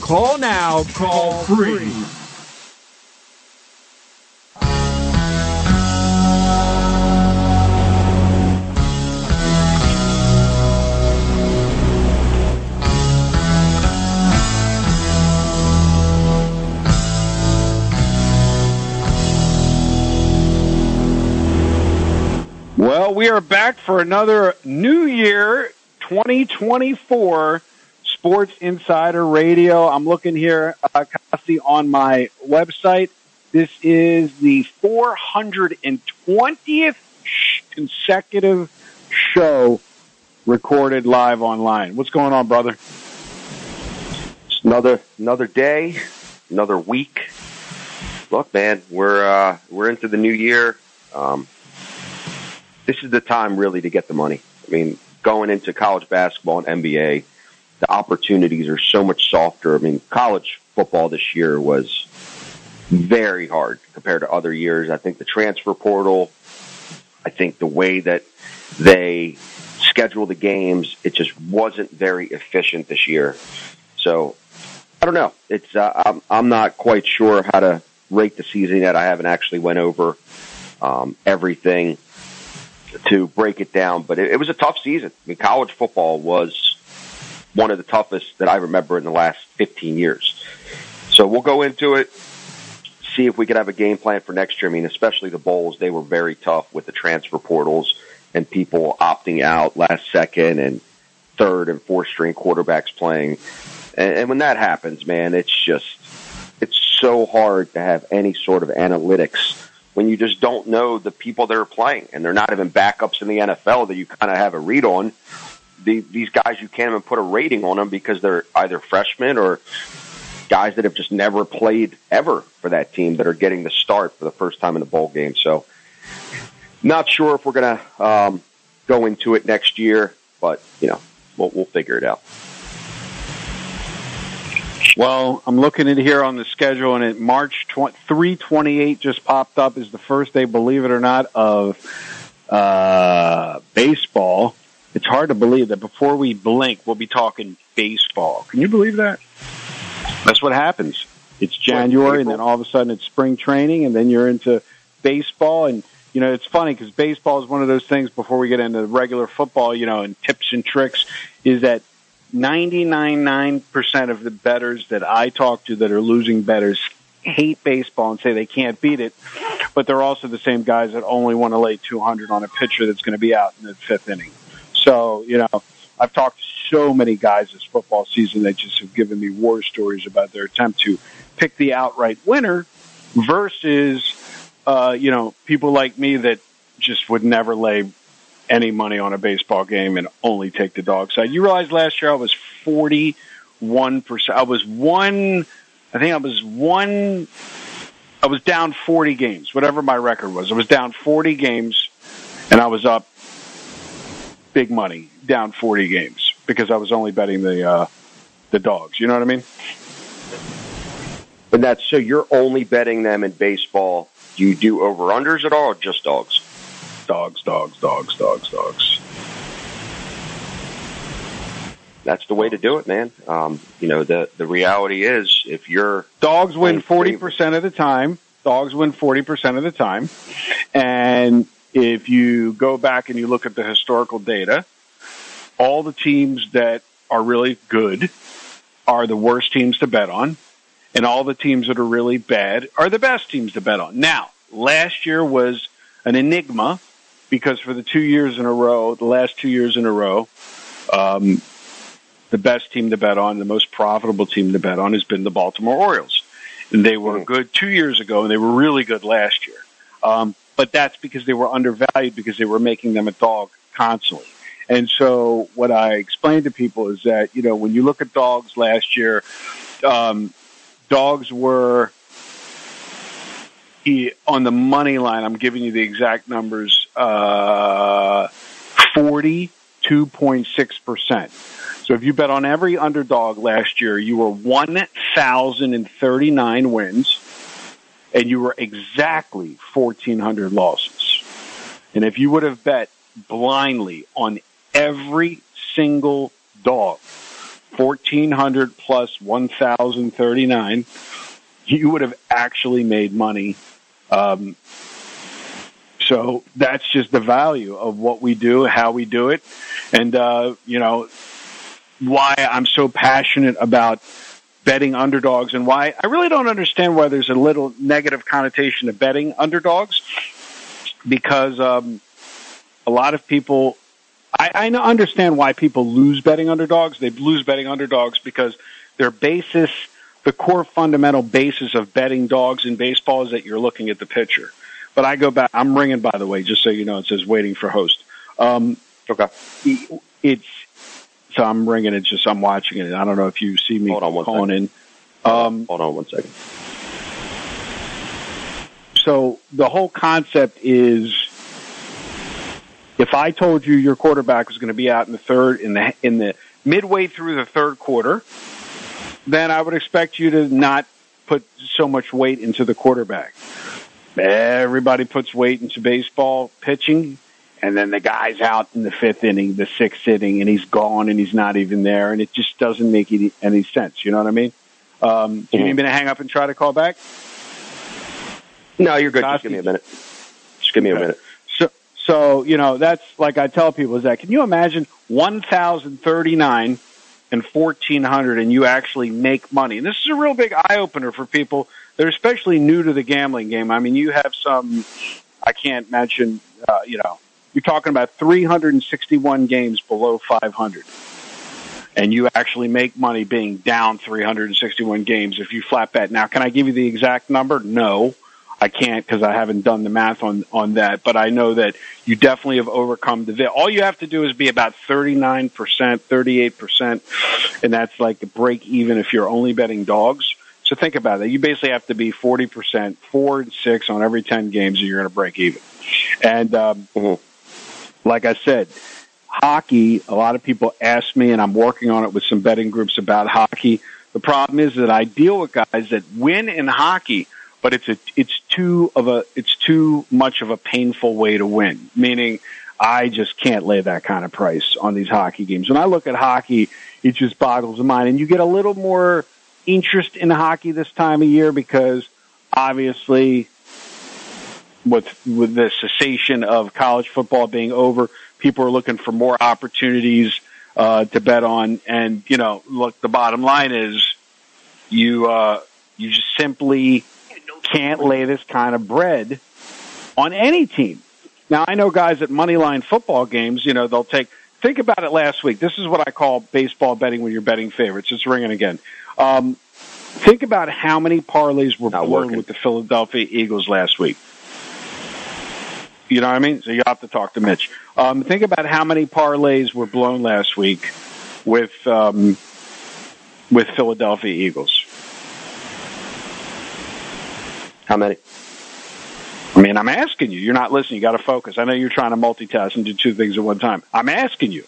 Call now. Call free. Well, we are back for another New Year 2024 Sports Insider Radio. I'm looking here, uh, on my website. This is the 420th consecutive show recorded live online. What's going on, brother? It's another another day, another week. Look, man, we're uh, we're into the new year. Um, this is the time really to get the money. I mean, going into college basketball and NBA, the opportunities are so much softer. I mean, college football this year was very hard compared to other years. I think the transfer portal, I think the way that they schedule the games, it just wasn't very efficient this year. So I don't know. It's uh, I'm I'm not quite sure how to rate the season yet. I haven't actually went over um, everything to break it down, but it, it was a tough season. I mean, college football was one of the toughest that I remember in the last 15 years. So we'll go into it, see if we could have a game plan for next year. I mean, especially the bowls, they were very tough with the transfer portals and people opting out last second and third and fourth string quarterbacks playing. And, and when that happens, man, it's just, it's so hard to have any sort of analytics when you just don't know the people that are playing and they're not even backups in the NFL that you kind of have a read on. The, these guys, you can't even put a rating on them because they're either freshmen or guys that have just never played ever for that team that are getting the start for the first time in the bowl game. So, not sure if we're going to um, go into it next year, but you know, we'll, we'll figure it out. Well, I'm looking at here on the schedule, and it March 328 just popped up is the first day, believe it or not, of uh, baseball. It's hard to believe that before we blink, we'll be talking baseball. Can you believe that? That's what happens. It's January, and then all of a sudden it's spring training, and then you're into baseball. And, you know, it's funny because baseball is one of those things before we get into regular football, you know, and tips and tricks, is that 99.9% of the betters that I talk to that are losing betters hate baseball and say they can't beat it, but they're also the same guys that only want to lay 200 on a pitcher that's going to be out in the fifth inning. So, you know, I've talked to so many guys this football season that just have given me war stories about their attempt to pick the outright winner versus, uh, you know, people like me that just would never lay any money on a baseball game and only take the dog side. You realize last year I was 41%. I was one, I think I was one, I was down 40 games, whatever my record was. I was down 40 games and I was up big money, down 40 games because I was only betting the, uh, the dogs. You know what I mean? And that's so you're only betting them in baseball. Do you do over unders at all or just dogs? dogs, dogs, dogs, dogs, dogs. That's the way to do it, man. Um, you know, the the reality is, if you're dogs win forty percent of the time, dogs win forty percent of the time, and if you go back and you look at the historical data, all the teams that are really good are the worst teams to bet on, and all the teams that are really bad are the best teams to bet on. Now, last year was an enigma because for the two years in a row, the last two years in a row, um, the best team to bet on, the most profitable team to bet on has been the Baltimore Orioles. And they were good two years ago, and they were really good last year. Um, but that's because they were undervalued because they were making them a dog constantly. And so what I explained to people is that, you know, when you look at dogs last year, um, dogs were on the money line. I'm giving you the exact numbers, uh, 42.6%. So if you bet on every underdog last year, you were 1,039 wins and you were exactly 1,400 losses. And if you would have bet blindly on every single dog, 1,400 plus 1,039, you would have actually made money. Um, so that's just the value of what we do, how we do it. And, uh, you know, why I'm so passionate about betting underdogs and why I really don't understand why there's a little negative connotation to betting underdogs because um, a lot of people I, I understand why people lose betting underdogs. They lose betting underdogs because their basis, the core fundamental basis of betting dogs in baseball is that you're looking at the pitcher. But I go back. I'm ringing, by the way, just so you know. It says waiting for host. Um, okay. It's so I'm ringing it. Just I'm watching it. I don't know if you see me Hold on calling second. in. Um, Hold on one second. so the whole concept is if I told you your quarterback was going to be out in the third in the in the midway through the third quarter, then I would expect you to not put so much weight into the quarterback. Everybody puts weight into baseball pitching, and then the guy's out in the fifth inning, the sixth inning, and he's gone, and he's not even there, and it just doesn't make any, any sense. You know what I mean? Um, do you need me to hang up and try to call back? No, you're good. Just give me a minute. Just give me a minute. So, so you know, that's like I tell people is that can you imagine one thousand thirty nine and fourteen hundred, and you actually make money? And this is a real big eye opener for people that are especially new to the gambling game. I mean, you have some I can't mention, uh, you know, you're talking about three hundred and sixty one games below five hundred. And you actually make money being down 361 games if you flat bet. Now, can I give you the exact number? No. I can't because I haven't done the math on on that, but I know that you definitely have overcome the. vi- All you have to do is be about thirty nine percent, thirty eight percent, and that's like a break even if you're only betting dogs. So think about that. You basically have to be forty percent, four and six on every ten games, and you're going to break even. And um, Mhm. Like I said, hockey. A lot of people ask me, and I'm working on it with some betting groups about hockey. The problem is that I deal with guys that win in hockey, but it's a it's too of a it's too much of a painful way to win. Meaning, I just can't lay that kind of price on these hockey games. When I look at hockey, it just boggles the mind, and you get a little more interest in hockey this time of year because obviously with with the cessation of college football being over, people are looking for more opportunities uh, to bet on. And you know, look, the bottom line is you uh, you just simply can't lay this kind of bread on any team. Now, I know guys at moneyline football games. You know, they'll take. Think about it last week. This is what I call baseball betting when you're betting favorites. It's ringing again. Um, think about how many parlays were blown working. with the Philadelphia Eagles last week. You know what I mean? So you have to talk to Mitch. Um, think about how many parlays were blown last week with um, with Philadelphia Eagles. How many? I mean, I'm asking you. You're not listening. You got to focus. I know you're trying to multitask and do two things at one time. I'm asking you.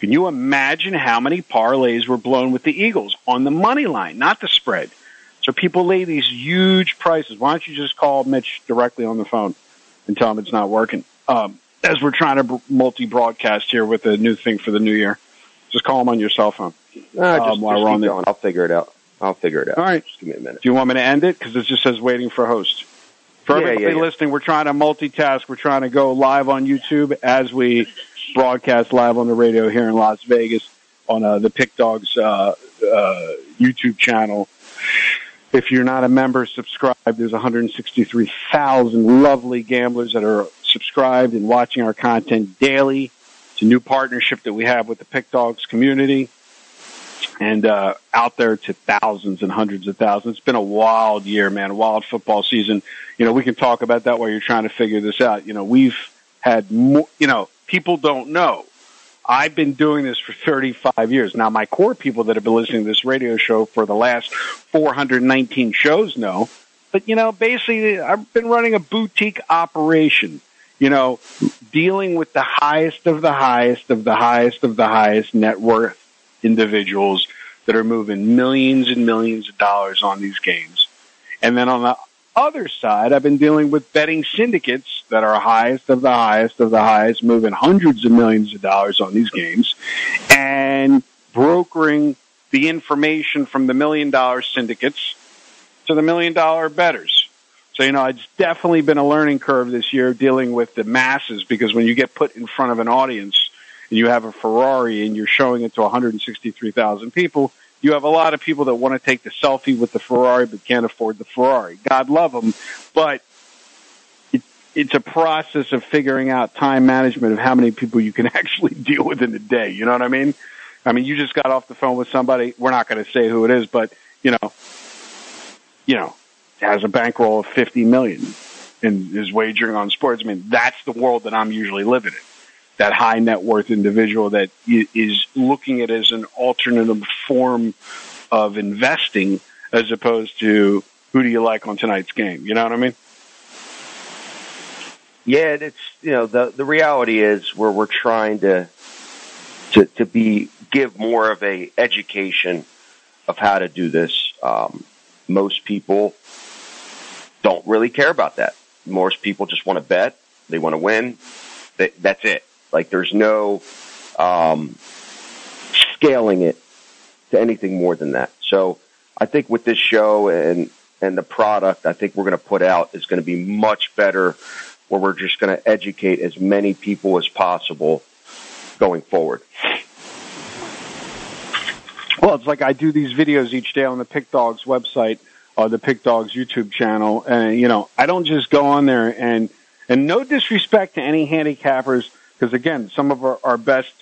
Can you imagine how many parlays were blown with the Eagles on the money line, not the spread? So people lay these huge prices. Why don't you just call Mitch directly on the phone and tell him it's not working? Um, as we're trying to multi broadcast here with a new thing for the new year, just call him on your cell phone. Uh, just, Um, while just we're on the- going. I'll figure it out. I'll figure it out. All right. Just give me a minute. Do you want me to end it? Because it just says waiting for host. For Yeah, everybody yeah, yeah. listening, we're trying to multitask. We're trying to go live on YouTube as we broadcast live on the radio here in Las Vegas on uh, the Pick Dogs uh, uh, YouTube channel. If you're not a member, subscribe. There's 163,000 lovely gamblers that are subscribed and watching our content daily. It's a new partnership that we have with the Pick Dogs community and uh, out there to thousands and hundreds of thousands. It's been a wild year, man, wild football season. You know, we can talk about that while you're trying to figure this out. You know, we've had you know, people don't know. I've been doing this for 35 years. Now, my core people that have been listening to this radio show for the last 419 shows know. But, you know, basically, I've been running a boutique operation, you know, dealing with the highest of the highest of the highest of the highest net worth individuals that are moving millions and millions of dollars on these games. And then on the other side, I've been dealing with betting syndicates that are highest of the highest of the highest, moving hundreds of millions of dollars on these games and brokering the information from the million dollar syndicates to the million dollar betters. So, you know, it's definitely been a learning curve this year dealing with the masses because when you get put in front of an audience and you have a Ferrari and you're showing it to 163,000 people, you have a lot of people that want to take the selfie with the Ferrari but can't afford the Ferrari. God love them, but it, it's a process of figuring out time management of how many people you can actually deal with in a day. You know what I mean? I mean, you just got off the phone with somebody. We're not going to say who it is, but you know, you know, has a bankroll of 50 million and is wagering on sports. I mean, that's the world that I'm usually living in that high net worth individual that is looking at it as an alternative form of investing as opposed to who do you like on tonight's game? You know what I mean? Yeah, it's you know the the reality is where we're trying to to to be give more of a education of how to do this. Um, most people don't really care about that. Most people just want to bet. They want to win. that's it. Like there's no um, scaling it to anything more than that. So I think with this show and and the product, I think we're going to put out is going to be much better. Where we're just going to educate as many people as possible going forward. Well, it's like I do these videos each day on the Pick Dogs website or the Pick Dogs YouTube channel, and you know I don't just go on there and and no disrespect to any handicappers because again, some of our, our best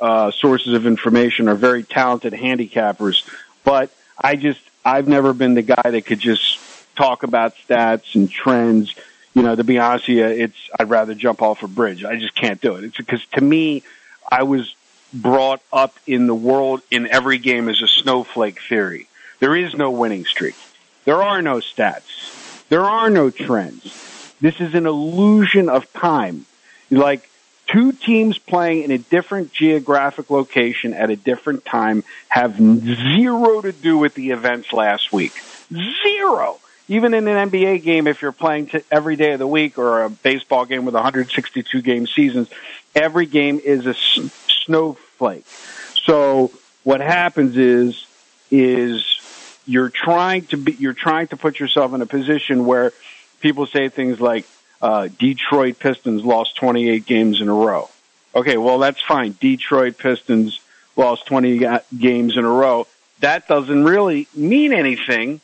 uh, sources of information are very talented handicappers, but I just I've never been the guy that could just talk about stats and trends. You know, to be honest with you, it's I'd rather jump off a bridge. I just can't do it. It's because to me, I was brought up in the world in every game as a snowflake theory. There is no winning streak. There are no stats. There are no trends. This is an illusion of time. Like two teams playing in a different geographic location at a different time have zero to do with the events last week. Zero. Even in an NBA game, if you're playing every day of the week or a baseball game with 162 game seasons, every game is a snowflake. So what happens is, is you're trying to be, you're trying to put yourself in a position where people say things like, uh, Detroit Pistons lost 28 games in a row. Okay, well, that's fine. Detroit Pistons lost 20 games in a row. That doesn't really mean anything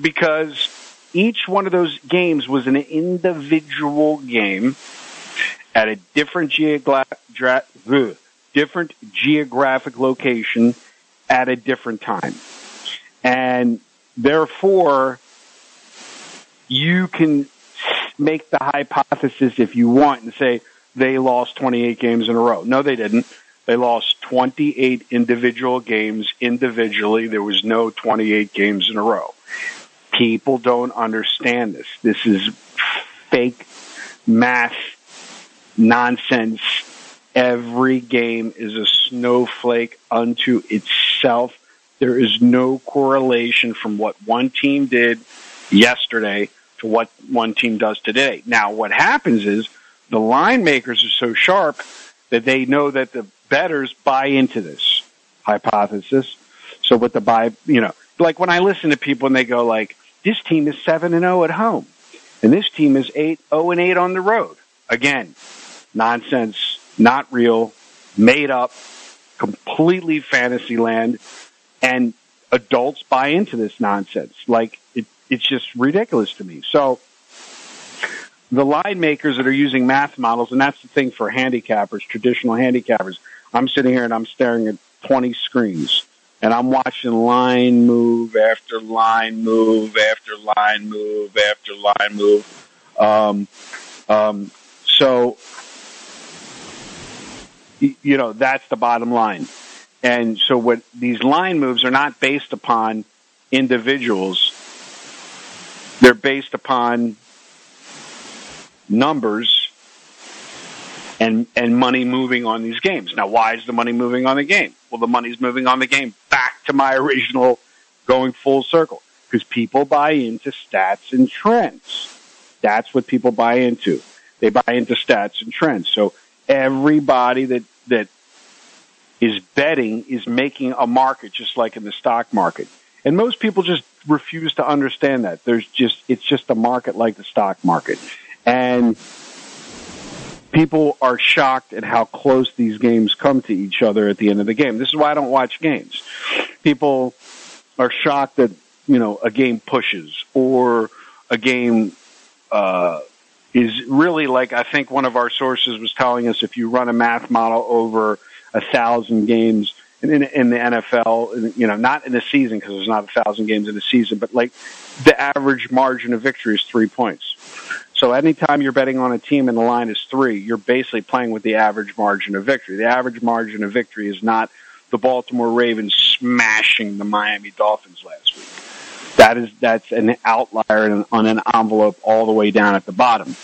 because each one of those games was an individual game at a different, geogra- different geographic location at a different time. And therefore, you can make the hypothesis if you want and say they lost 28 games in a row. No, they didn't. They lost 28 individual games individually. There was no 28 games in a row. People don't understand this. This is fake math nonsense. Every game is a snowflake unto itself. There is no correlation from what one team did yesterday to what one team does today. Now, what happens is the line makers are so sharp that they know that the betters buy into this hypothesis. So what the buy, you know, like when I listen to people and they go like, this team is 7 and 0 at home and this team is 8 0 and 8 on the road. Again, nonsense, not real, made up, completely fantasy land. And adults buy into this nonsense. Like it's just ridiculous to me. So the line makers that are using math models, and that's the thing for handicappers, traditional handicappers. I'm sitting here and I'm staring at 20 screens and I'm watching line move after line move after line move after line move. Um, um, so, you know, that's the bottom line. And so what these line moves are not based upon individuals. They're based upon numbers and and money moving on these games. Now, why is the money moving on the game? Well, the money's moving on the game back to my original going full circle because people buy into stats and trends. That's what people buy into. They buy into stats and trends. So everybody that that is betting is making a market just like in the stock market. And most people just refuse to understand that. There's just it's just a market like the stock market. And people are shocked at how close these games come to each other at the end of the game. This is why I don't watch games. People are shocked that, you know, a game pushes or a game uh, is really like I think one of our sources was telling us if you run a math model over a thousand games in, in the NFL, you know, not in the season because there's not a thousand games in the season, but like the average margin of victory is three points. So anytime you're betting on a team and the line is three, you're basically playing with the average margin of victory. The average margin of victory is not the Baltimore Ravens smashing the Miami Dolphins last week. That is that's an outlier on an envelope all the way down at the bottom.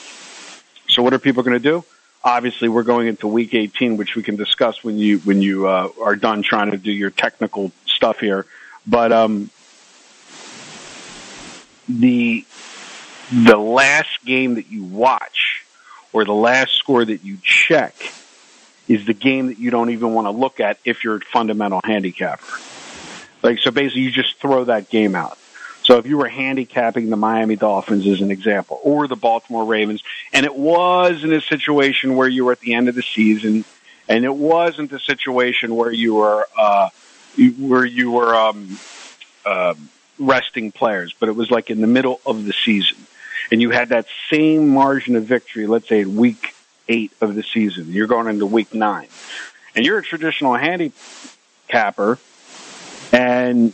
So what are people going to do? Obviously, we're going into Week 18, which we can discuss when you when you uh, are done trying to do your technical stuff here. But um, the the last game that you watch or the last score that you check is the game that you don't even want to look at if you're a fundamental handicapper. Like, so basically you just throw that game out. So if you were handicapping the Miami Dolphins as an example, or the Baltimore Ravens, and it was in a situation where you were at the end of the season, and it wasn't a situation where you were, uh, where you were, um, uh, resting players, but it was like in the middle of the season and you had that same margin of victory, let's say week eight of the season, you're going into week nine, and you're a traditional handicapper, and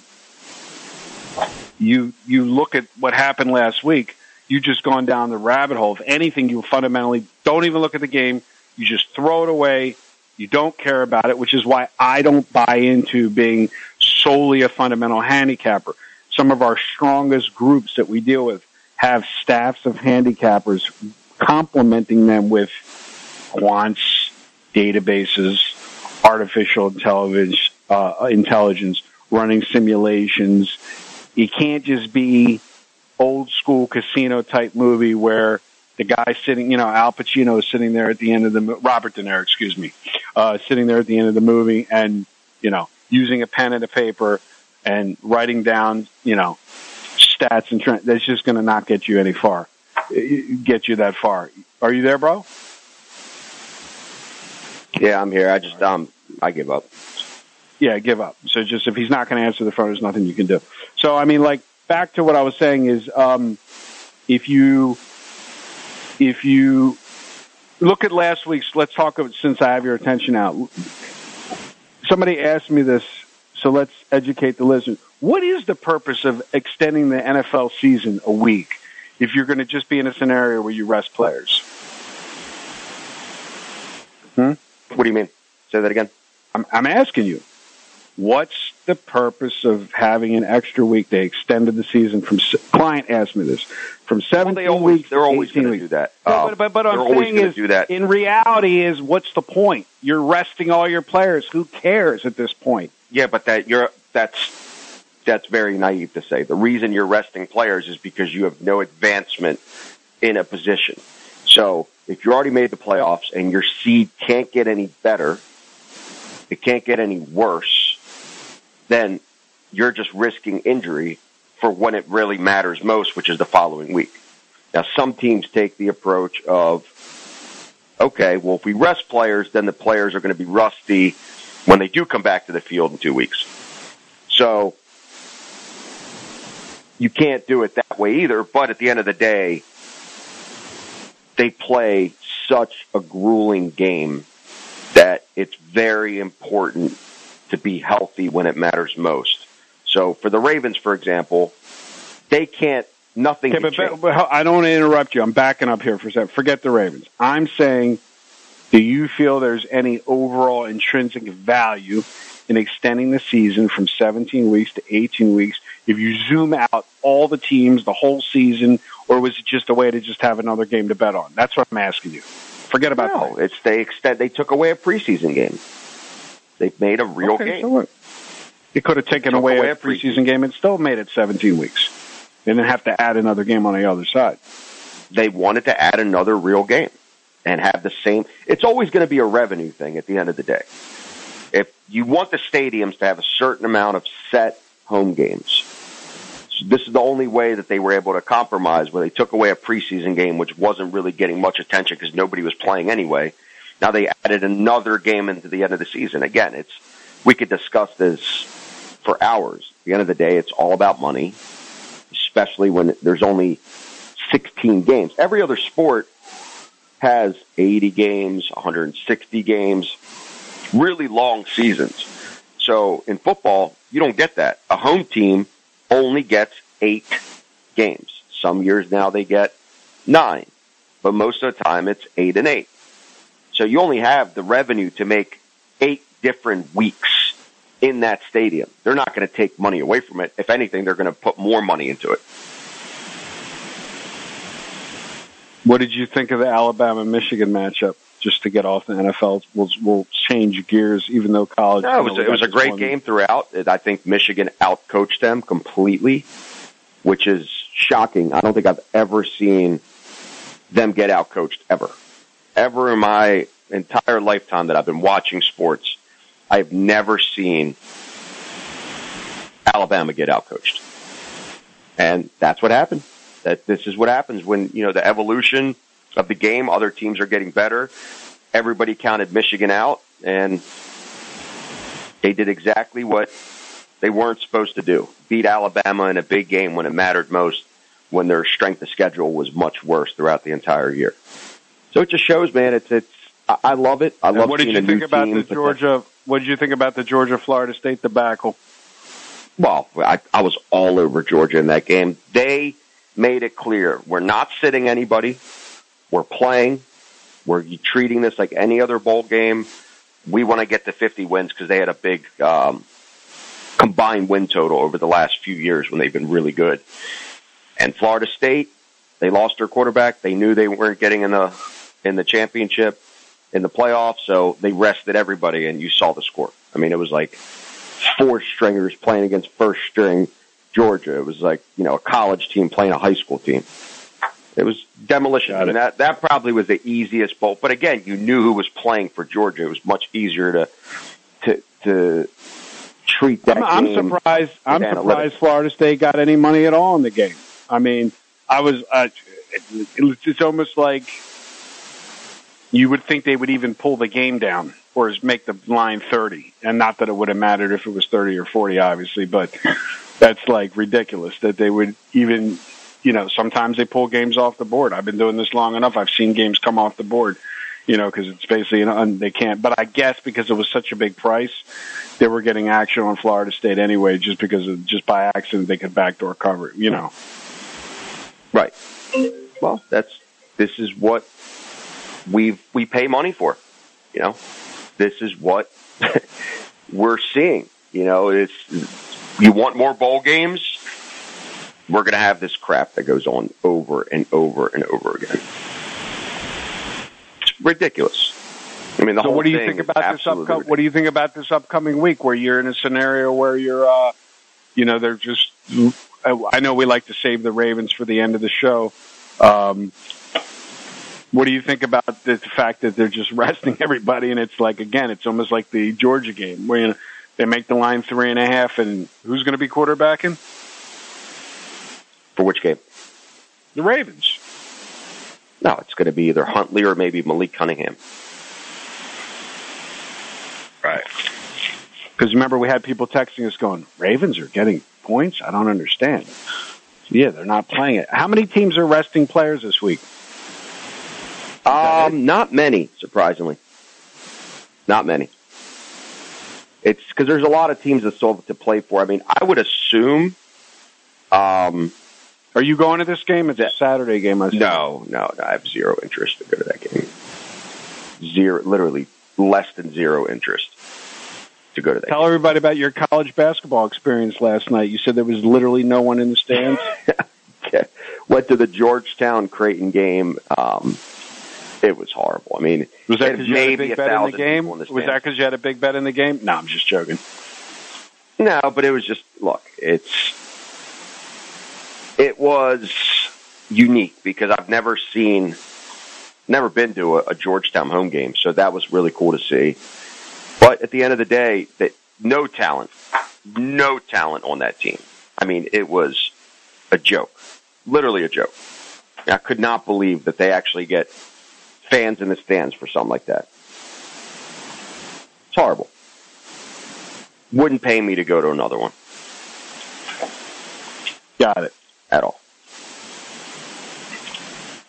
you you look at what happened last week, you just gone down the rabbit hole. If anything, you fundamentally don't even look at the game. You just throw it away. You don't care about it, which is why I don't buy into being solely a fundamental handicapper. Some of our strongest groups that we deal with have staffs of handicappers complementing them with quants, databases, artificial intelligence, uh, intelligence, running simulations. You can't just be old school casino type movie where the guy sitting, you know, Al Pacino is sitting there at the end of the Robert De Niro, excuse me, uh, sitting there at the end of the movie and you know using a pen and a paper and writing down, you know, stats and trends. That's just going to not get you any far, get you that far. Are you there, bro? Yeah, I'm here. I just um, I give up. Yeah, give up. So just if he's not going to answer the phone, there's nothing you can do. So I mean, like back to what I was saying is, um, if you if you look at last week's, let's talk of it since I have your attention out. Somebody asked me this, so let's educate the listeners. What is the purpose of extending the NFL season a week if you're going to just be in a scenario where you rest players? Hmm? What do you mean? Say that again. I'm, I'm asking you. What's the purpose of having an extra week? They extended the season from. Client asked me this from 17 well, always, weeks. They're always going to do that. No, um, but, but, but I'm saying is, do that. in reality, is what's the point? You're resting all your players. Who cares at this point? Yeah, but that you're that's that's very naive to say. The reason you're resting players is because you have no advancement in a position. So if you already made the playoffs and your seed can't get any better, it can't get any worse, then you're just risking injury for when it really matters most, which is the following week. Now, some teams take the approach of, okay, well, if we rest players, then the players are going to be rusty when they do come back to the field in two weeks. So you can't do it that way either. But at the end of the day, they play such a grueling game that it's very important to be healthy when it matters most. So for the Ravens, for example, they can't. Nothing. Okay, but, but, I don't want to interrupt you. I'm backing up here for a second. Forget the Ravens. I'm saying, do you feel there's any overall intrinsic value in extending the season from 17 weeks to 18 weeks if you zoom out all the teams the whole season, or was it just a way to just have another game to bet on? That's what I'm asking you. Forget about no. It's they extend. They took away a preseason game. They've made a real okay, game. So? They could have taken away, away, a preseason, preseason game and still made it 17 weeks. They didn't have to add another game on the other side. They wanted to add another real game and have the same. It's always going to be a revenue thing at the end of the day. If you want the stadiums to have a certain amount of set home games, this is the only way that they were able to compromise where they took away a preseason game, which wasn't really getting much attention because nobody was playing anyway. Now they added another game into the end of the season. Again, it's, we could discuss this for hours. At the end of the day, it's all about money, especially when there's only 16 games. Every other sport has 80 games, 160 games really long seasons. So in football, you don't get that. A home team only gets eight games. Some years now they get nine, but most of the time it's eight and eight. So you only have the revenue to make eight different weeks in that stadium. They're not going to take money away from it. If anything, they're going to put more money into it. What did you think of the Alabama Michigan matchup? just to get off the NFL. We'll, we'll change gears, even though college. No, it was, it was a great one. game throughout. I think Michigan outcoached them completely, which is shocking. I don't think I've ever seen them get outcoached ever. Ever in my entire lifetime that I've been watching sports, I've never seen Alabama get outcoached. And that's what happened. That this is what happens when, you know, the evolution of the game. Other teams are getting better. Everybody counted Michigan out, and they did exactly what they weren't supposed to do beat Alabama in a big game when it mattered most, when their strength of schedule was much worse throughout the entire year. So it just shows, man. It's it's. I love it. I love. What did you think about the Georgia? What did you think about the Georgia Florida State debacle? Well, I, I was all over Georgia in that game. They made it clear we're not sitting anybody. We're playing. We're treating this like any other bowl game. We want to get to 50 wins because they had a big um, combined win total over the last few years when they've been really good. And Florida State, they lost their quarterback. They knew they weren't getting in the in the championship, in the playoffs, so they rested everybody, and you saw the score. I mean, it was like four stringers playing against first string Georgia. It was like you know a college team playing a high school team. It was demolition. I mean, that that probably was the easiest bowl. But again, you knew who was playing for Georgia. It was much easier to to to treat that. I'm, I'm surprised. I'm surprised Florida State got any money at all in the game. I mean, I was. Uh, it, it's almost like you would think they would even pull the game down or make the line 30. And not that it would have mattered if it was 30 or 40, obviously, but that's like ridiculous that they would even you know, sometimes they pull games off the board. I've been doing this long enough. I've seen games come off the board, you know, because it's basically, you know, they can't. But I guess because it was such a big price, they were getting action on Florida State anyway, just because of, just by accident they could backdoor cover you know. Right. Well, that's this is what we we pay money for. You know, this is what we're seeing. You know, it's you want more bowl games we're going to have this crap that goes on over and over and over again. It's ridiculous. I mean, the so whole what do you think about this upcoming? What do you think about this upcoming week, where you're in a scenario where you're, uh, you know, they're just. I know we like to save the Ravens for the end of the show. Um, what do you think about the fact that they're just resting everybody, and it's like again, it's almost like the Georgia game where you know, they make the line three and a half, and who's going to be quarterbacking? For which game? The Ravens. No, it's going to be either Huntley or maybe Malik Cunningham. Right. Because remember, we had people texting us going, Ravens are getting points? I don't understand. Yeah, they're not playing it. How many teams are resting players this week? Um, not many, surprisingly. Not many. It's because there's a lot of teams that still to play for. I mean, I would assume. Um, are you going to this game? It's a Saturday game. I no, no, no. I have zero interest to go to that game. Zero, literally less than zero interest to go to that. Tell game. everybody about your college basketball experience last night. You said there was literally no one in the stands. okay. Went to the Georgetown Creighton game. Um, it was horrible. I mean, was that because you had a big bet in the game? In the was that because you had a big bet in the game? No, I'm just joking. No, but it was just look. It's it was unique because I've never seen, never been to a, a Georgetown home game, so that was really cool to see. But at the end of the day, that no talent, no talent on that team. I mean, it was a joke, literally a joke. I could not believe that they actually get fans in the stands for something like that. It's horrible. Wouldn't pay me to go to another one. Got it. At all.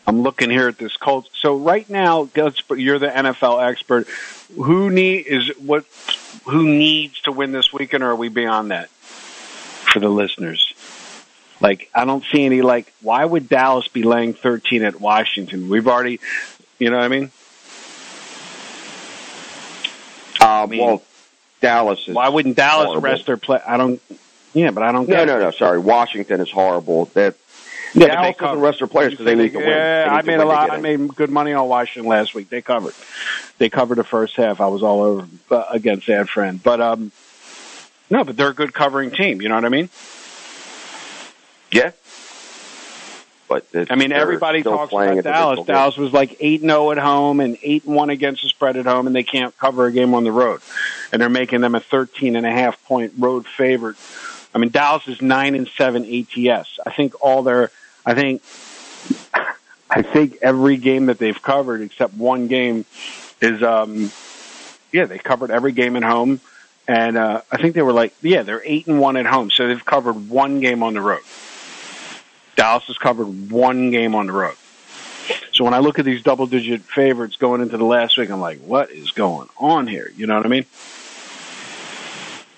I'm looking here at this Colts. So right now, you're the NFL expert. Who need is what? Who needs to win this weekend, or are we beyond that for the listeners? Like, I don't see any. Like, why would Dallas be laying 13 at Washington? We've already, you know what I mean? I mean well, Dallas. Is why wouldn't Dallas horrible. rest their play? I don't. Yeah, but I don't. No, no, no. Sorry, Washington is horrible. That yeah, Dallas doesn't rest their players because they need to win. Yeah, I made a lot. I made good money on Washington last week. They covered. They covered the first half. I was all over uh, against that friend, but um, no, but they're a good covering team. You know what I mean? Yeah. But I mean, everybody talks about Dallas. Dallas was like eight and zero at home and eight and one against the spread at home, and they can't cover a game on the road, and they're making them a thirteen and a half point road favorite. I mean, Dallas is nine and seven ATS. I think all their I think I think every game that they've covered except one game is um yeah, they covered every game at home and uh I think they were like yeah, they're 8 and 1 at home. So they've covered one game on the road. Dallas has covered one game on the road. So when I look at these double digit favorites going into the last week, I'm like, what is going on here? You know what I mean?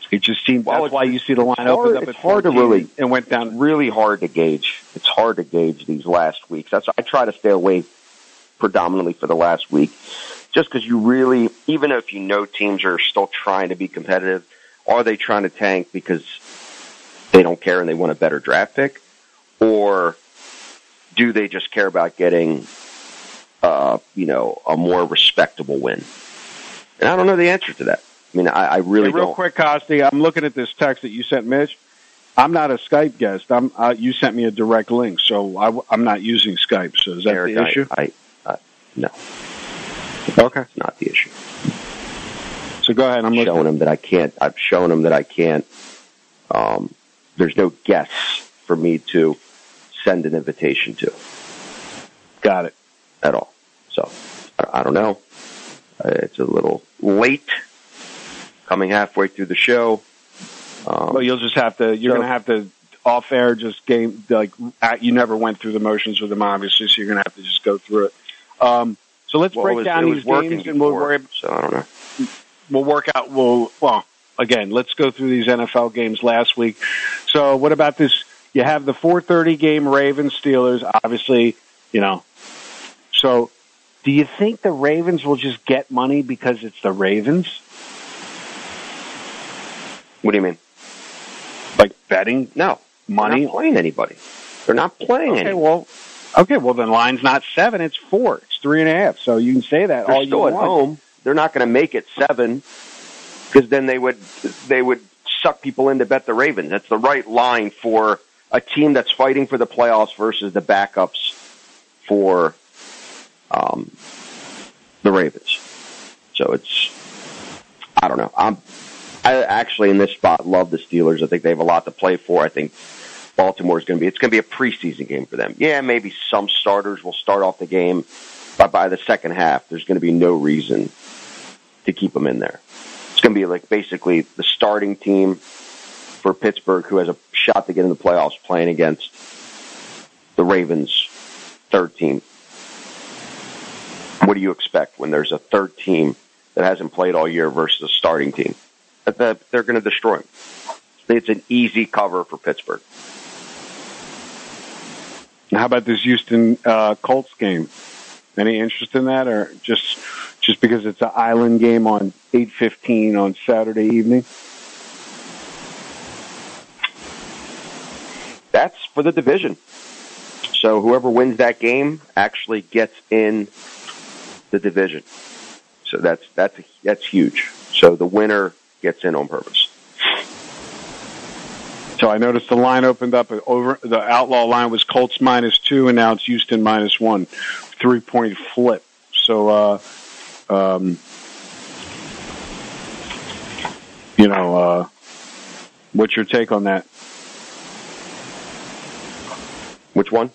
It just seems well, that's why you see the line hard, opened up. It's hard to really and went down. Really hard to gauge. It's hard to gauge these last weeks. That's I try to stay away predominantly for the last week, just because you really, even if you know teams are still trying to be competitive, are they trying to tank because they don't care and they want a better draft pick, or do they just care about getting, uh, you know, a more respectable win? And I don't know the answer to that. I mean, I, I really hey, real don't. quick, Costi. I'm looking at this text that you sent, Mitch. I'm not a Skype guest. I'm. Uh, you sent me a direct link, so I, am not using Skype. So is that Eric, the issue? I, I, uh, no. Okay, it's not the issue. So go ahead. I'm showing him that I can't. I've shown him that I can't. Um, there's no guests for me to send an invitation to. Got it. At all. So I, don't know. Uh, it's a little late coming halfway through the show. Um, well, you'll just have to. You're so, going to have to off air just game like you never went through the motions with them, obviously. So you're going to have to just go through it. Um, so let's well, break was, down these games, before, and we'll worry. So I don't know. We'll work out. We'll well again. Let's go through these NFL games last week. So what about this? You have the 4:30 game, Ravens Steelers. Obviously, you know. So, do you think the Ravens will just get money because it's the Ravens? What do you mean? Like betting? No, money. They're not playing anybody. They're not playing. Okay, anybody. well, okay, well then line's not seven; it's four. It's three and a half. So you can say that They're all still you at want. home. They're not going to make it seven because then they would they would suck people in to bet the Ravens. That's the right line for a team that's fighting for the playoffs versus the backups for um, the Ravens. So it's I don't know. I'm I actually in this spot love the Steelers. I think they have a lot to play for. I think Baltimore is going to be it's going to be a preseason game for them. Yeah, maybe some starters will start off the game, but by the second half, there's going to be no reason to keep them in there. It's going to be like basically the starting team for Pittsburgh, who has a shot to get in the playoffs, playing against the Ravens' third team. What do you expect when there's a third team that hasn't played all year versus a starting team? They're going to destroy them. It's an easy cover for Pittsburgh. How about this Houston uh, Colts game? Any interest in that, or just just because it's an island game on eight fifteen on Saturday evening? That's for the division. So whoever wins that game actually gets in the division. So that's that's that's huge. So the winner gets in on purpose. So I noticed the line opened up over the outlaw line was Colts minus two, and now it's Houston minus one, three point flip. So, uh, um, you know, uh, what's your take on that? Which one?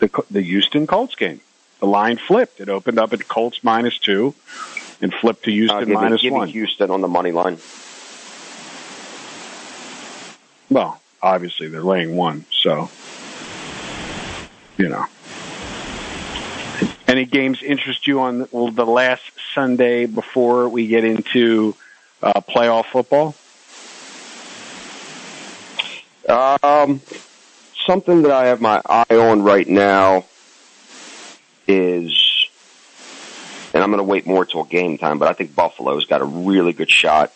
The the Houston Colts game. The line flipped. It opened up at Colts minus two, and flipped to Houston uh, give minus me, give one. Me Houston on the money line. Well, obviously they're laying one, so you know. Any games interest you on the last Sunday before we get into uh, playoff football? Um, something that I have my eye on right now is, and I'm going to wait more till game time, but I think Buffalo's got a really good shot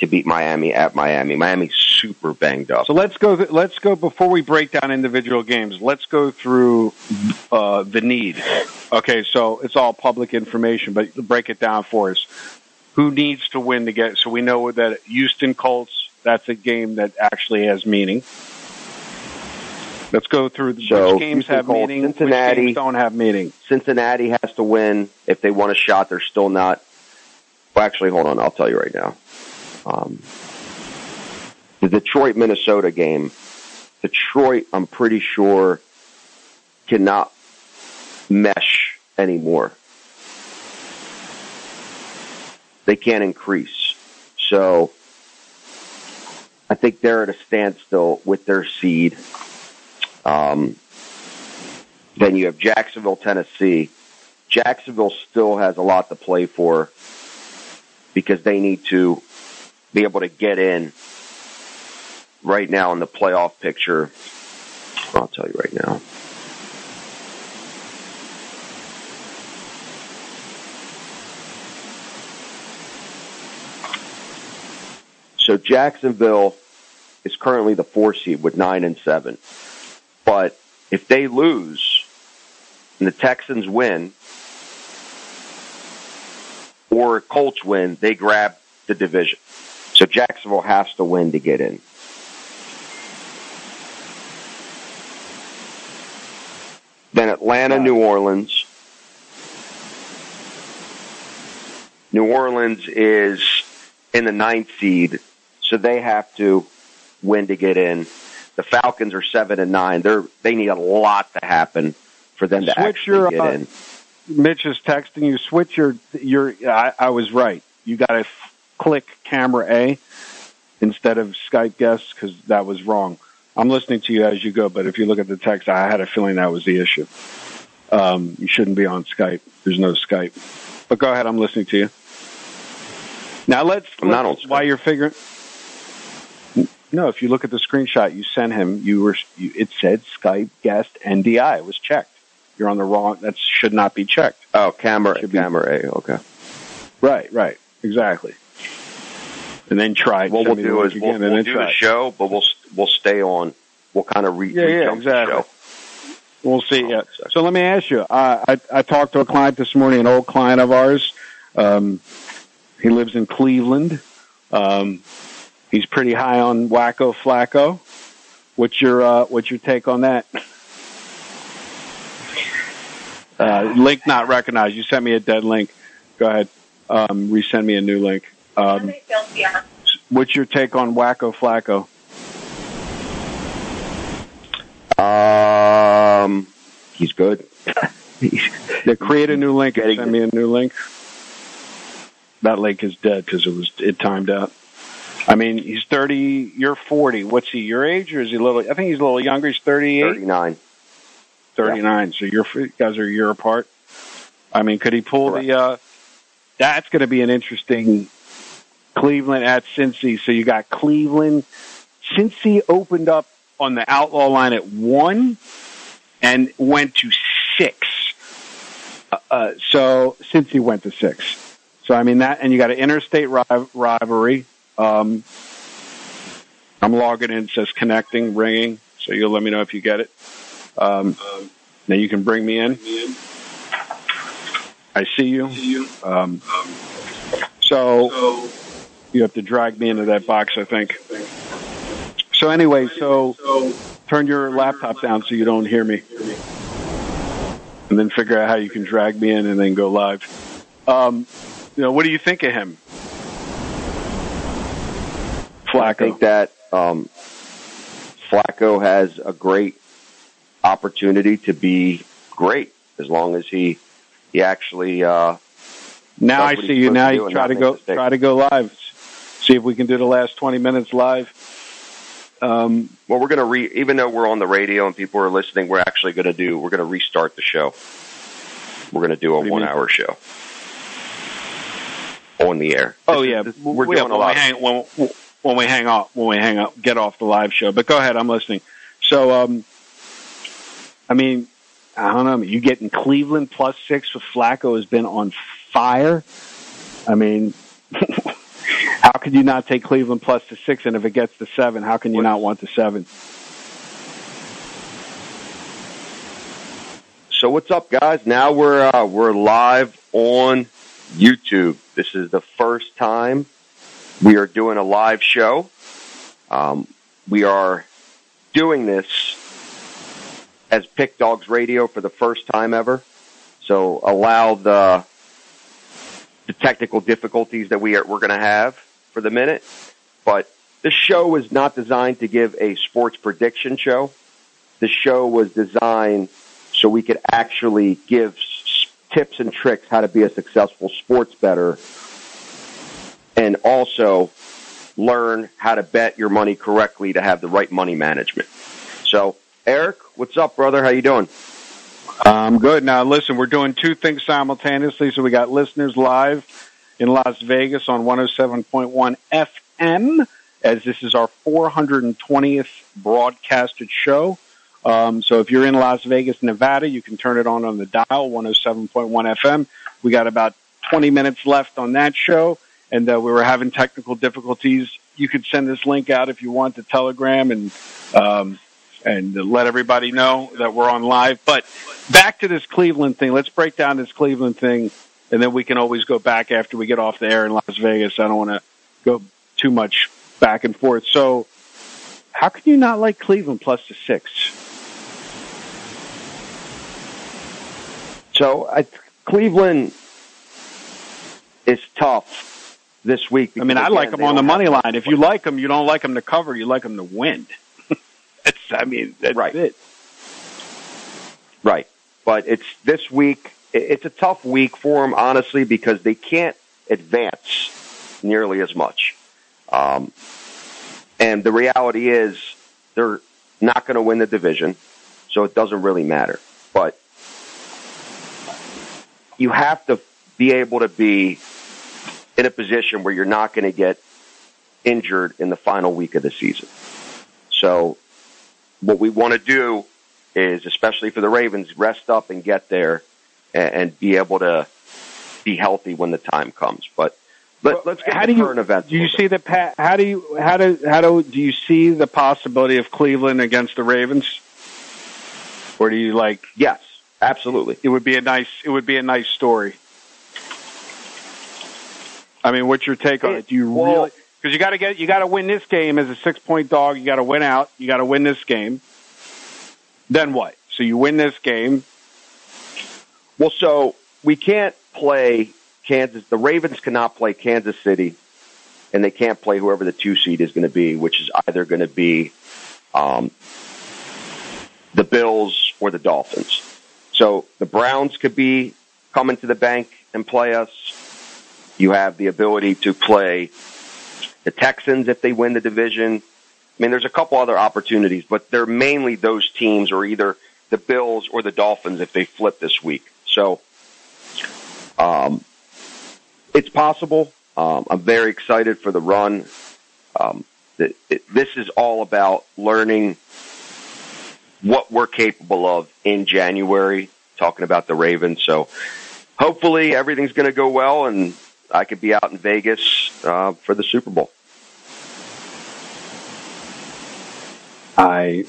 to beat Miami at Miami. Miami's super banged up. So let's go. Th- let's go before we break down individual games. Let's go through uh, the need. Okay, so it's all public information, but break it down for us. Who needs to win to get? So we know that Houston Colts. That's a game that actually has meaning. Let's go through the so, which games have meaning, Cincinnati, which games don't have meaning. Cincinnati has to win if they want a shot. They're still not. Well, actually, hold on. I'll tell you right now. Um, the Detroit Minnesota game, Detroit, I'm pretty sure, cannot mesh anymore. They can't increase. So I think they're at a standstill with their seed. Um, then you have Jacksonville, Tennessee. Jacksonville still has a lot to play for because they need to be able to get in right now in the playoff picture. I'll tell you right now. Jacksonville is currently the four seed with nine and seven. But if they lose and the Texans win or Colts win, they grab the division. So Jacksonville has to win to get in. Then Atlanta, New Orleans. New Orleans is in the ninth seed, so they have to win to get in. The Falcons are seven and nine. They're they need a lot to happen for them to Switch actually your, get uh, in. Mitch is texting you. Switch your your. I, I was right. You got to f- click camera A instead of Skype guest because that was wrong. I'm listening to you as you go, but if you look at the text, I had a feeling that was the issue. Um, you shouldn't be on Skype. There's no Skype. But go ahead. I'm listening to you. Now let's. I'm not on let's- While you're figuring. No, if you look at the screenshot you sent him, you were you, it said Skype guest NDI. It was checked. You're on the wrong. That should not be checked. Oh, camera, camera A. Okay. Right, right, exactly. And then try. What we'll do is we'll, we'll do try the show, but we'll we'll stay on. We'll kind of re, Yeah, yeah, exactly. show. We'll see. Oh, Yeah. So let me ask you. Uh, I I talked to a client this morning, an old client of ours. Um, he lives in Cleveland. Um, he's pretty high on Wacko Flacco. What's your uh, what's your take on that? Uh, link not recognized. You sent me a dead link. Go ahead. Um, resend me a new link. Um, what's your take on Wacko Flacco? Um, he's good. Yeah, create a new link and send me a new link. That link is dead because it was it timed out. I mean, he's 30, you're 40. What's he, your age, or is he a little, I think he's a little younger. He's 38? 39. 39. So you're, you guys are a year apart. I mean, could he pull Correct. the, uh, that's going to be an interesting Cleveland at Cincy. So you got Cleveland. Cincy opened up on the outlaw line at one and went to six. Uh, uh, so Cincy went to six. So I mean that, and you got an interstate rivalry. Um, I'm logging in. It says connecting, ringing. So you'll let me know if you get it. Um, now you can bring me in. I see you. Um, so you have to drag me into that box, I think. So anyway, so turn your laptop down so you don't hear me, and then figure out how you can drag me in and then go live. Um, you know, what do you think of him? Flacco. I think that um, Flacco has a great opportunity to be great as long as he he actually. Uh, now I see you. Now you try to go try to go live. See if we can do the last twenty minutes live. Um, well, we're going to re. Even though we're on the radio and people are listening, we're actually going to do. We're going to restart the show. We're going to do a one-hour show on the air. Oh this yeah, is, we're we, doing a lot. Hang, when, when we hang up, when we hang up, get off the live show. But go ahead, I'm listening. So, um, I mean, I don't know. You getting Cleveland plus six with Flacco has been on fire. I mean, how could you not take Cleveland plus the six? And if it gets to seven, how can you not want the seven? So what's up, guys? Now we're uh, we're live on YouTube. This is the first time we are doing a live show. Um, we are doing this as Pick Dogs Radio for the first time ever. So allow the the technical difficulties that we are we're going to have for the minute. But this show is not designed to give a sports prediction show. The show was designed so we could actually give tips and tricks how to be a successful sports bettor and also learn how to bet your money correctly to have the right money management. So, Eric, what's up, brother? How you doing? I'm good. Now, listen, we're doing two things simultaneously. So we got listeners live in Las Vegas on 107.1 FM, as this is our 420th broadcasted show. Um, so if you're in Las Vegas, Nevada, you can turn it on on the dial, 107.1 FM. We got about 20 minutes left on that show, and uh, we were having technical difficulties. You could send this link out if you want to Telegram and um, and let everybody know that we're on live. But back to this Cleveland thing. Let's break down this Cleveland thing, and then we can always go back after we get off the air in Las Vegas. I don't want to go too much back and forth. So, how can you not like Cleveland plus the six? So I, Cleveland is tough this week. I mean, I like them on the money line. If you like them, you don't like them to cover. You like them to win. that's, I mean, that's right. it. Right. But it's this week. It's a tough week for them, honestly, because they can't advance nearly as much. Um, and the reality is they're not going to win the division, so it doesn't really matter. But you have to be able to be in a position where you're not going to get injured in the final week of the season. So what we want to do is, especially for the Ravens, rest up and get there and, and be able to be healthy when the time comes. But let, us get how do you, events. Do you see the how do you how do how do do you see the possibility of Cleveland against the Ravens? Or do you like yes, Absolutely. It would be a nice it would be a nice story. I mean, what's your take on it? Do you well, really because you got to get you got to win this game as a six point dog. You got to win out. You got to win this game. Then what? So you win this game. Well, so we can't play Kansas. The Ravens cannot play Kansas City, and they can't play whoever the two seed is going to be, which is either going to be um, the Bills or the Dolphins. So the Browns could be coming to the bank and play us. You have the ability to play the Texans if they win the division. I mean, there's a couple other opportunities, but they're mainly those teams or either the Bills or the Dolphins if they flip this week. So, um, it's possible. Um, I'm very excited for the run. Um, it, this is all about learning what we're capable of in January, talking about the Ravens. So hopefully everything's going to go well and I could be out in Vegas uh, for the Super Bowl. I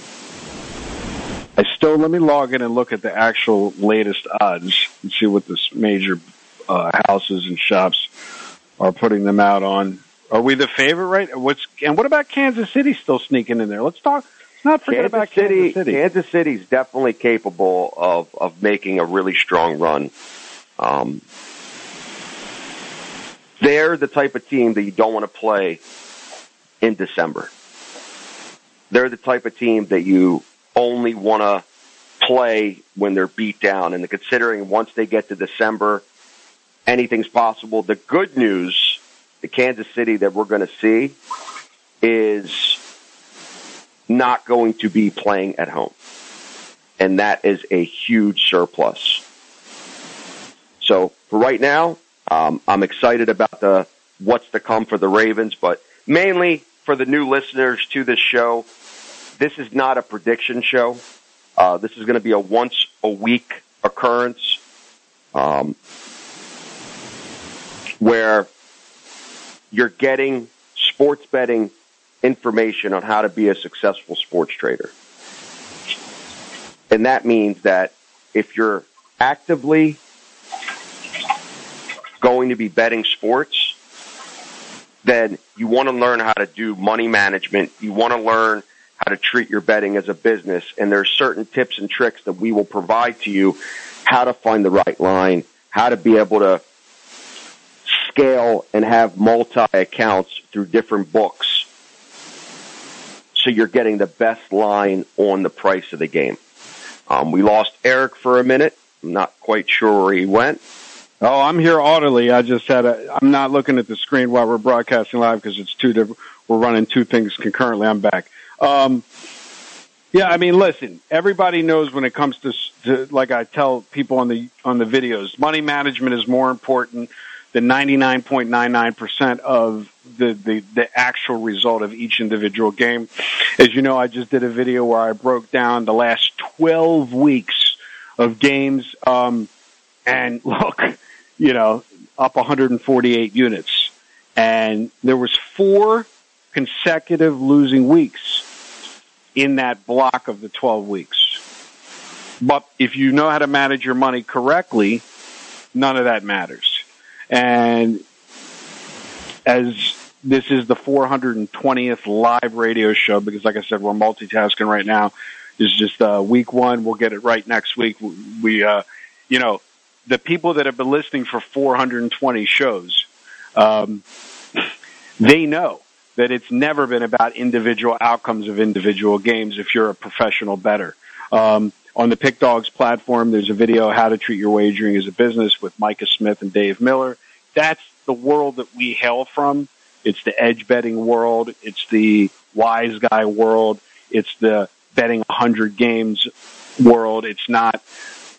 I still let me log in and look at the actual latest odds and see what this major uh, houses and shops are putting them out on. Are we the favorite, right? What's and what about Kansas City still sneaking in there? Let's talk. Let's not forget Kansas about City. Kansas City. Kansas City's definitely capable of of making a really strong run. Um, they're the type of team that you don't want to play in December. They're the type of team that you only want to play when they're beat down. And considering once they get to December, anything's possible. The good news, the Kansas City that we're going to see is not going to be playing at home. And that is a huge surplus. So for right now, um, I'm excited about the what's to come for the Ravens, but mainly for the new listeners to this show, this is not a prediction show. Uh, this is going to be a once a week occurrence um, where you're getting sports betting information on how to be a successful sports trader. And that means that if you're actively going to be betting sports, then you want to learn how to do money management. You want to learn how to treat your betting as a business. And there are certain tips and tricks that we will provide to you how to find the right line, how to be able to scale and have multi accounts through different books. So you're getting the best line on the price of the game. Um, we lost Eric for a minute. I'm not quite sure where he went. Oh, I'm here audibly. I just had a. I'm not looking at the screen while we're broadcasting live because it's two different. We're running two things concurrently. I'm back. Um, yeah, I mean, listen. Everybody knows when it comes to, to, like I tell people on the on the videos, money management is more important than 99.99% of the, the the actual result of each individual game. As you know, I just did a video where I broke down the last 12 weeks of games. Um, and look, you know, up 148 units. And there was four consecutive losing weeks in that block of the 12 weeks. But if you know how to manage your money correctly, none of that matters. And as this is the 420th live radio show, because like I said, we're multitasking right now. This is just uh, week one. We'll get it right next week. We, uh, you know, the people that have been listening for 420 shows, um, they know that it's never been about individual outcomes of individual games if you're a professional bettor. Um, on the Pick Dogs platform, there's a video, How to Treat Your Wagering as a Business with Micah Smith and Dave Miller. That's the world that we hail from. It's the edge betting world. It's the wise guy world. It's the betting 100 games world. It's not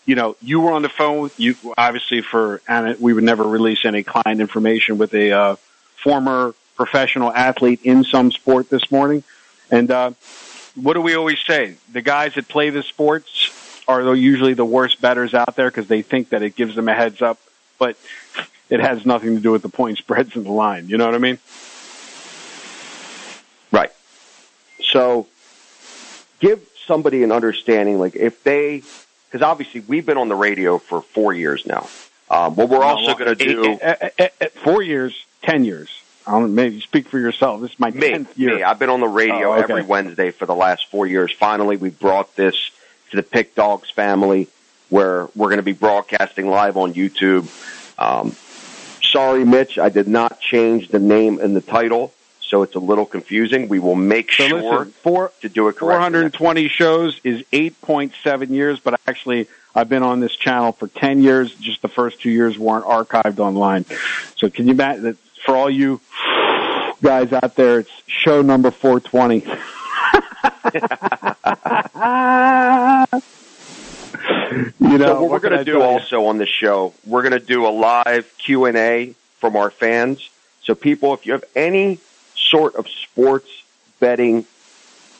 you know, you were on the phone with you, obviously for, and we would never release any client information with a, uh, former professional athlete in some sport this morning. And, uh, what do we always say? The guys that play the sports are usually the worst bettors out there because they think that it gives them a heads up, but it has nothing to do with the point spreads in the line. You know what I mean? Right. So give somebody an understanding, like if they because obviously we've been on the radio for four years now. Um, what we're also going to do eight, eight, eight, four years, ten years. I don't maybe speak for yourself. This is my me, tenth year. Me, I've been on the radio oh, okay. every Wednesday for the last four years. Finally, we brought this to the Pick Dogs family, where we're going to be broadcasting live on YouTube. Um, sorry, Mitch, I did not change the name and the title so it's a little confusing. We will make so sure listen, four, to do it correctly. 420 shows is 8.7 years, but actually I've been on this channel for 10 years. Just the first two years weren't archived online. So can you imagine that for all you guys out there, it's show number 420. you know, so what we're going to do also on this show, we're going to do a live Q and A from our fans. So people, if you have any sort of sports betting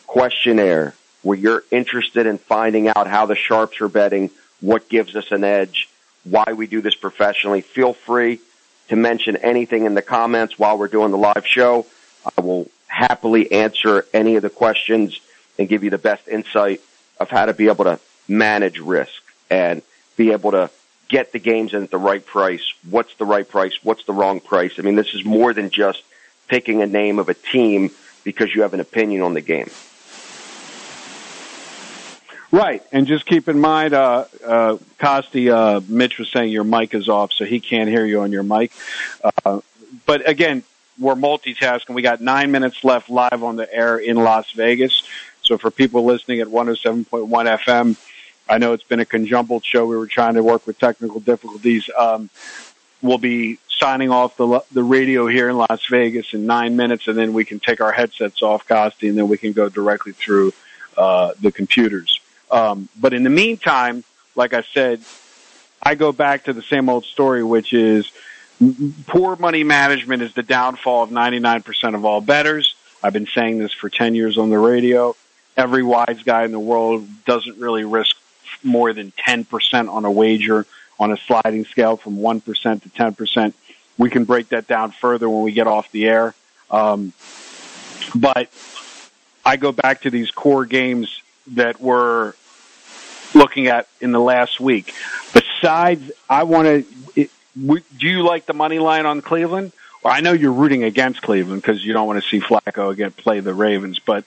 questionnaire where you're interested in finding out how the sharps are betting, what gives us an edge, why we do this professionally, feel free to mention anything in the comments while we're doing the live show. I will happily answer any of the questions and give you the best insight of how to be able to manage risk and be able to get the games in at the right price. What's the right price? What's the wrong price? I mean, this is more than just picking a name of a team because you have an opinion on the game. Right, and just keep in mind, uh, uh, Costi, uh, Mitch was saying your mic is off, so he can't hear you on your mic. Uh, but again, we're multitasking. We got nine minutes left live on the air in Las Vegas. So for people listening at 107.1 FM, I know it's been a conjumbled show. We were trying to work with technical difficulties. Um, we'll be signing off the the radio here in Las Vegas in nine minutes, and then we can take our headsets off, Costi, and then we can go directly through uh, the computers. Um, but in the meantime, like I said, I go back to the same old story, which is poor money management is the downfall of 99% of all bettors. I've been saying this for 10 years on the radio. Every wise guy in the world doesn't really risk more than 10% on a wager on a sliding scale from 1% to 10%. We can break that down further when we get off the air. Um, but I go back to these core games that were looking at in the last week. Besides, I want to. Do you like the money line on Cleveland? Well, I know you're rooting against Cleveland because you don't want to see Flacco again play the Ravens, but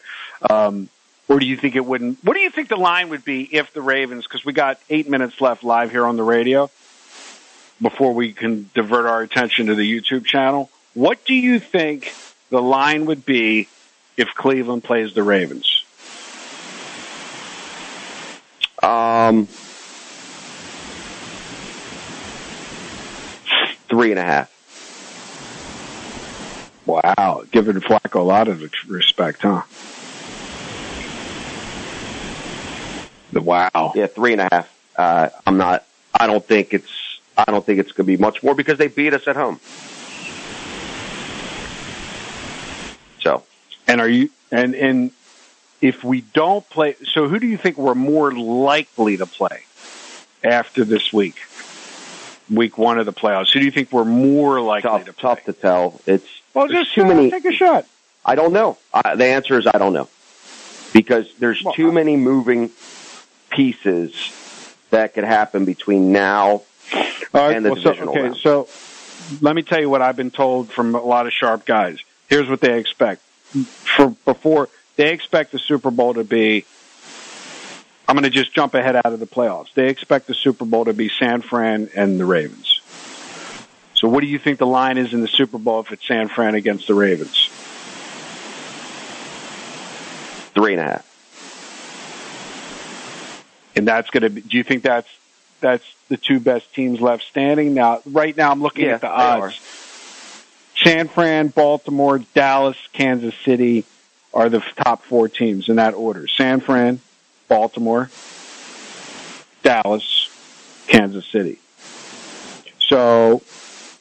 um, or do you think it wouldn't? What do you think the line would be if the Ravens? Because we got eight minutes left live here on the radio before we can divert our attention to the YouTube channel. What do you think the line would be if Cleveland plays the Ravens? Um, three and a half. Wow, giving Flacco a lot of respect, huh? The wow. Yeah, three and a half. Uh, I'm not. I don't think it's. I don't think it's going to be much more because they beat us at home. So. And are you? And and if we don't play, so who do you think we're more likely to play after this week? Week one of the playoffs. Who do you think we're more likely tough, to play? Tough to tell. It's well, just too many. Take a shot. I don't know. Uh, the answer is I don't know because there's well, too many moving pieces that could happen between now and the well, divisional so, okay, round. So let me tell you what I've been told from a lot of sharp guys. Here's what they expect for before they expect the Super Bowl to be. I'm going to just jump ahead out of the playoffs. They expect the Super Bowl to be San Fran and the Ravens. So, what do you think the line is in the Super Bowl if it's San Fran against the Ravens? Three and a half. And that's going to be. Do you think that's that's the two best teams left standing now? Right now, I'm looking yeah, at the odds. San Fran, Baltimore, Dallas, Kansas City, are the top four teams in that order. San Fran, Baltimore, Dallas, Kansas City. So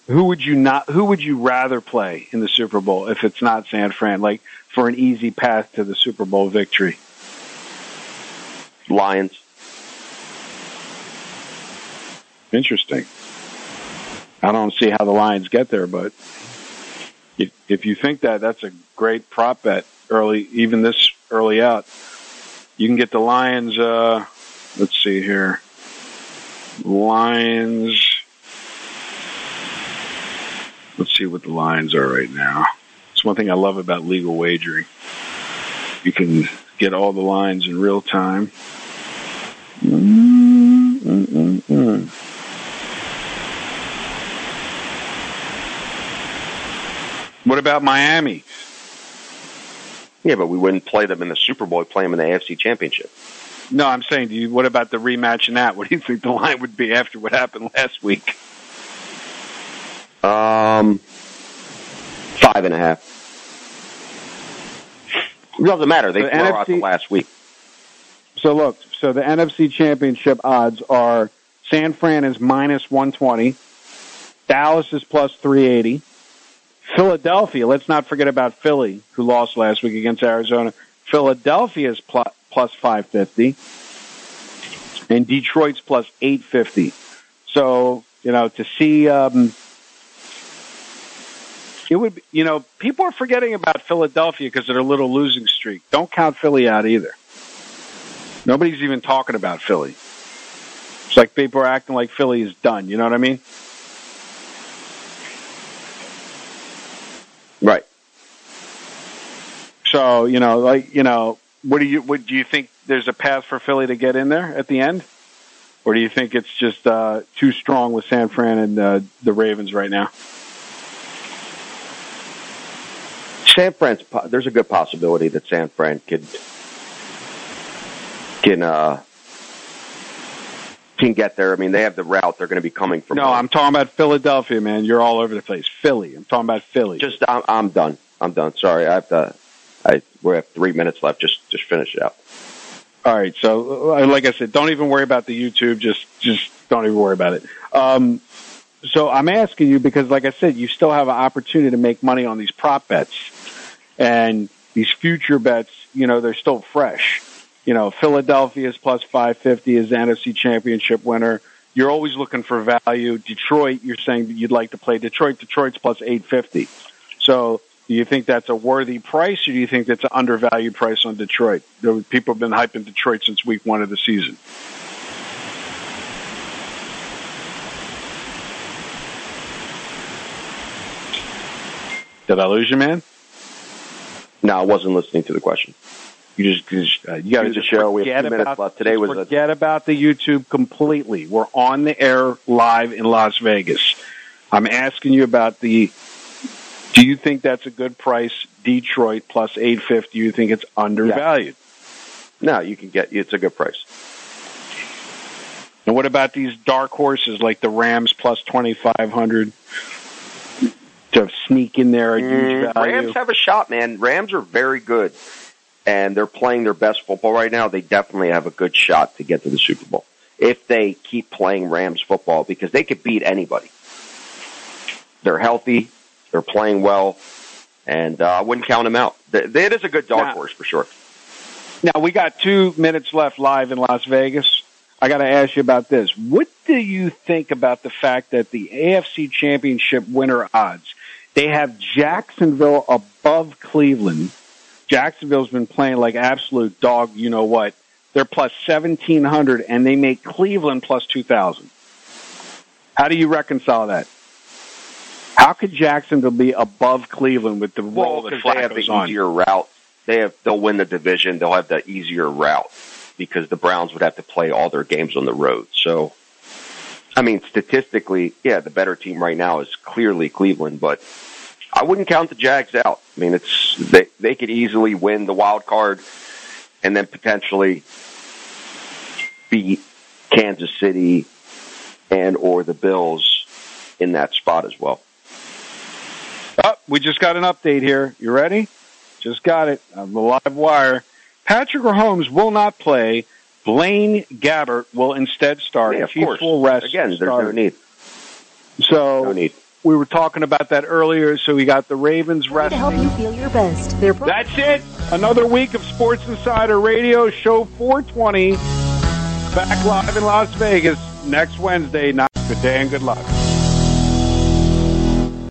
who would you not who would you rather play in the Super Bowl if it's not San Fran like for an easy path to the Super Bowl victory? Lions. Interesting. I don't see how the Lions get there, but if, if you think that, that's a great prop bet early, even this early out. You can get the Lions. Uh, let's see here. Lions. Let's see what the lines are right now. It's one thing I love about legal wagering. You can get all the lines in real time. Mm-mm-mm. What about Miami? Yeah, but we wouldn't play them in the Super Bowl. We'd play them in the AFC Championship. No, I'm saying, do you, what about the rematch in that? What do you think the line would be after what happened last week? Um, five and a half. It doesn't matter. They the NFC, out the last week. So look, so the NFC Championship odds are San Fran is minus 120, Dallas is plus 380, Philadelphia. Let's not forget about Philly, who lost last week against Arizona. Philadelphia is plus, plus 550, and Detroit's plus 850. So you know to see. Um, it would, be, you know, people are forgetting about Philadelphia because of their little losing streak. Don't count Philly out either. Nobody's even talking about Philly. It's like people are acting like Philly is done. You know what I mean? Right. So you know, like you know, what do you what do you think? There's a path for Philly to get in there at the end, or do you think it's just uh, too strong with San Fran and uh, the Ravens right now? San Fran's there's a good possibility that San Fran could can uh, can get there. I mean, they have the route they're going to be coming from. No, I'm talking about Philadelphia, man. You're all over the place. Philly. I'm talking about Philly. Just I'm, I'm done. I'm done. Sorry, I have to. I we have three minutes left. Just just finish it out. All right. So, uh, like I said, don't even worry about the YouTube. Just just don't even worry about it. Um, so I'm asking you because, like I said, you still have an opportunity to make money on these prop bets and these future bets. You know, they're still fresh you know, Philadelphia is plus 550 as the NFC championship winner. You're always looking for value. Detroit, you're saying that you'd like to play Detroit. Detroit's plus 850. So do you think that's a worthy price or do you think that's an undervalued price on Detroit? People have been hyping Detroit since week one of the season. Did I lose you, man? No, I wasn't listening to the question. You just, uh, you got to just show. We have two minutes about, left. Today was forget a, about the YouTube completely. We're on the air live in Las Vegas. I'm asking you about the. Do you think that's a good price? Detroit plus eight fifty. You think it's undervalued? No, you can get. It's a good price. And what about these dark horses like the Rams plus twenty five hundred? To sneak in there a huge mm, value. Rams have a shot, man. Rams are very good and they're playing their best football right now, they definitely have a good shot to get to the Super Bowl if they keep playing Rams football because they could beat anybody. They're healthy, they're playing well, and uh, I wouldn't count them out. It is a good dark now, horse for sure. Now we got two minutes left live in Las Vegas. I got to ask you about this. What do you think about the fact that the AFC Championship winner odds they have Jacksonville above Cleveland? Jacksonville's been playing like absolute dog, you know what. They're plus 1700 and they make Cleveland plus 2000. How do you reconcile that? How could Jacksonville be above Cleveland with the well, role that they have the on? easier route? They have they'll win the division. They'll have the easier route because the Browns would have to play all their games on the road. So, I mean, statistically, yeah, the better team right now is clearly Cleveland, but I wouldn't count the Jags out. I mean, it's they they could easily win the wild card, and then potentially beat Kansas City and or the Bills in that spot as well. Oh, we just got an update here. You ready? Just got it on the live wire. Patrick Mahomes will not play. Blaine Gabbert will instead start. Yeah, of course. Full rest. Again, there's no need. So no need. We were talking about that earlier, so we got the Ravens resting. To help you feel your best. Pro- That's it. Another week of Sports Insider Radio, show 420. Back live in Las Vegas next Wednesday. Not Good day and good luck.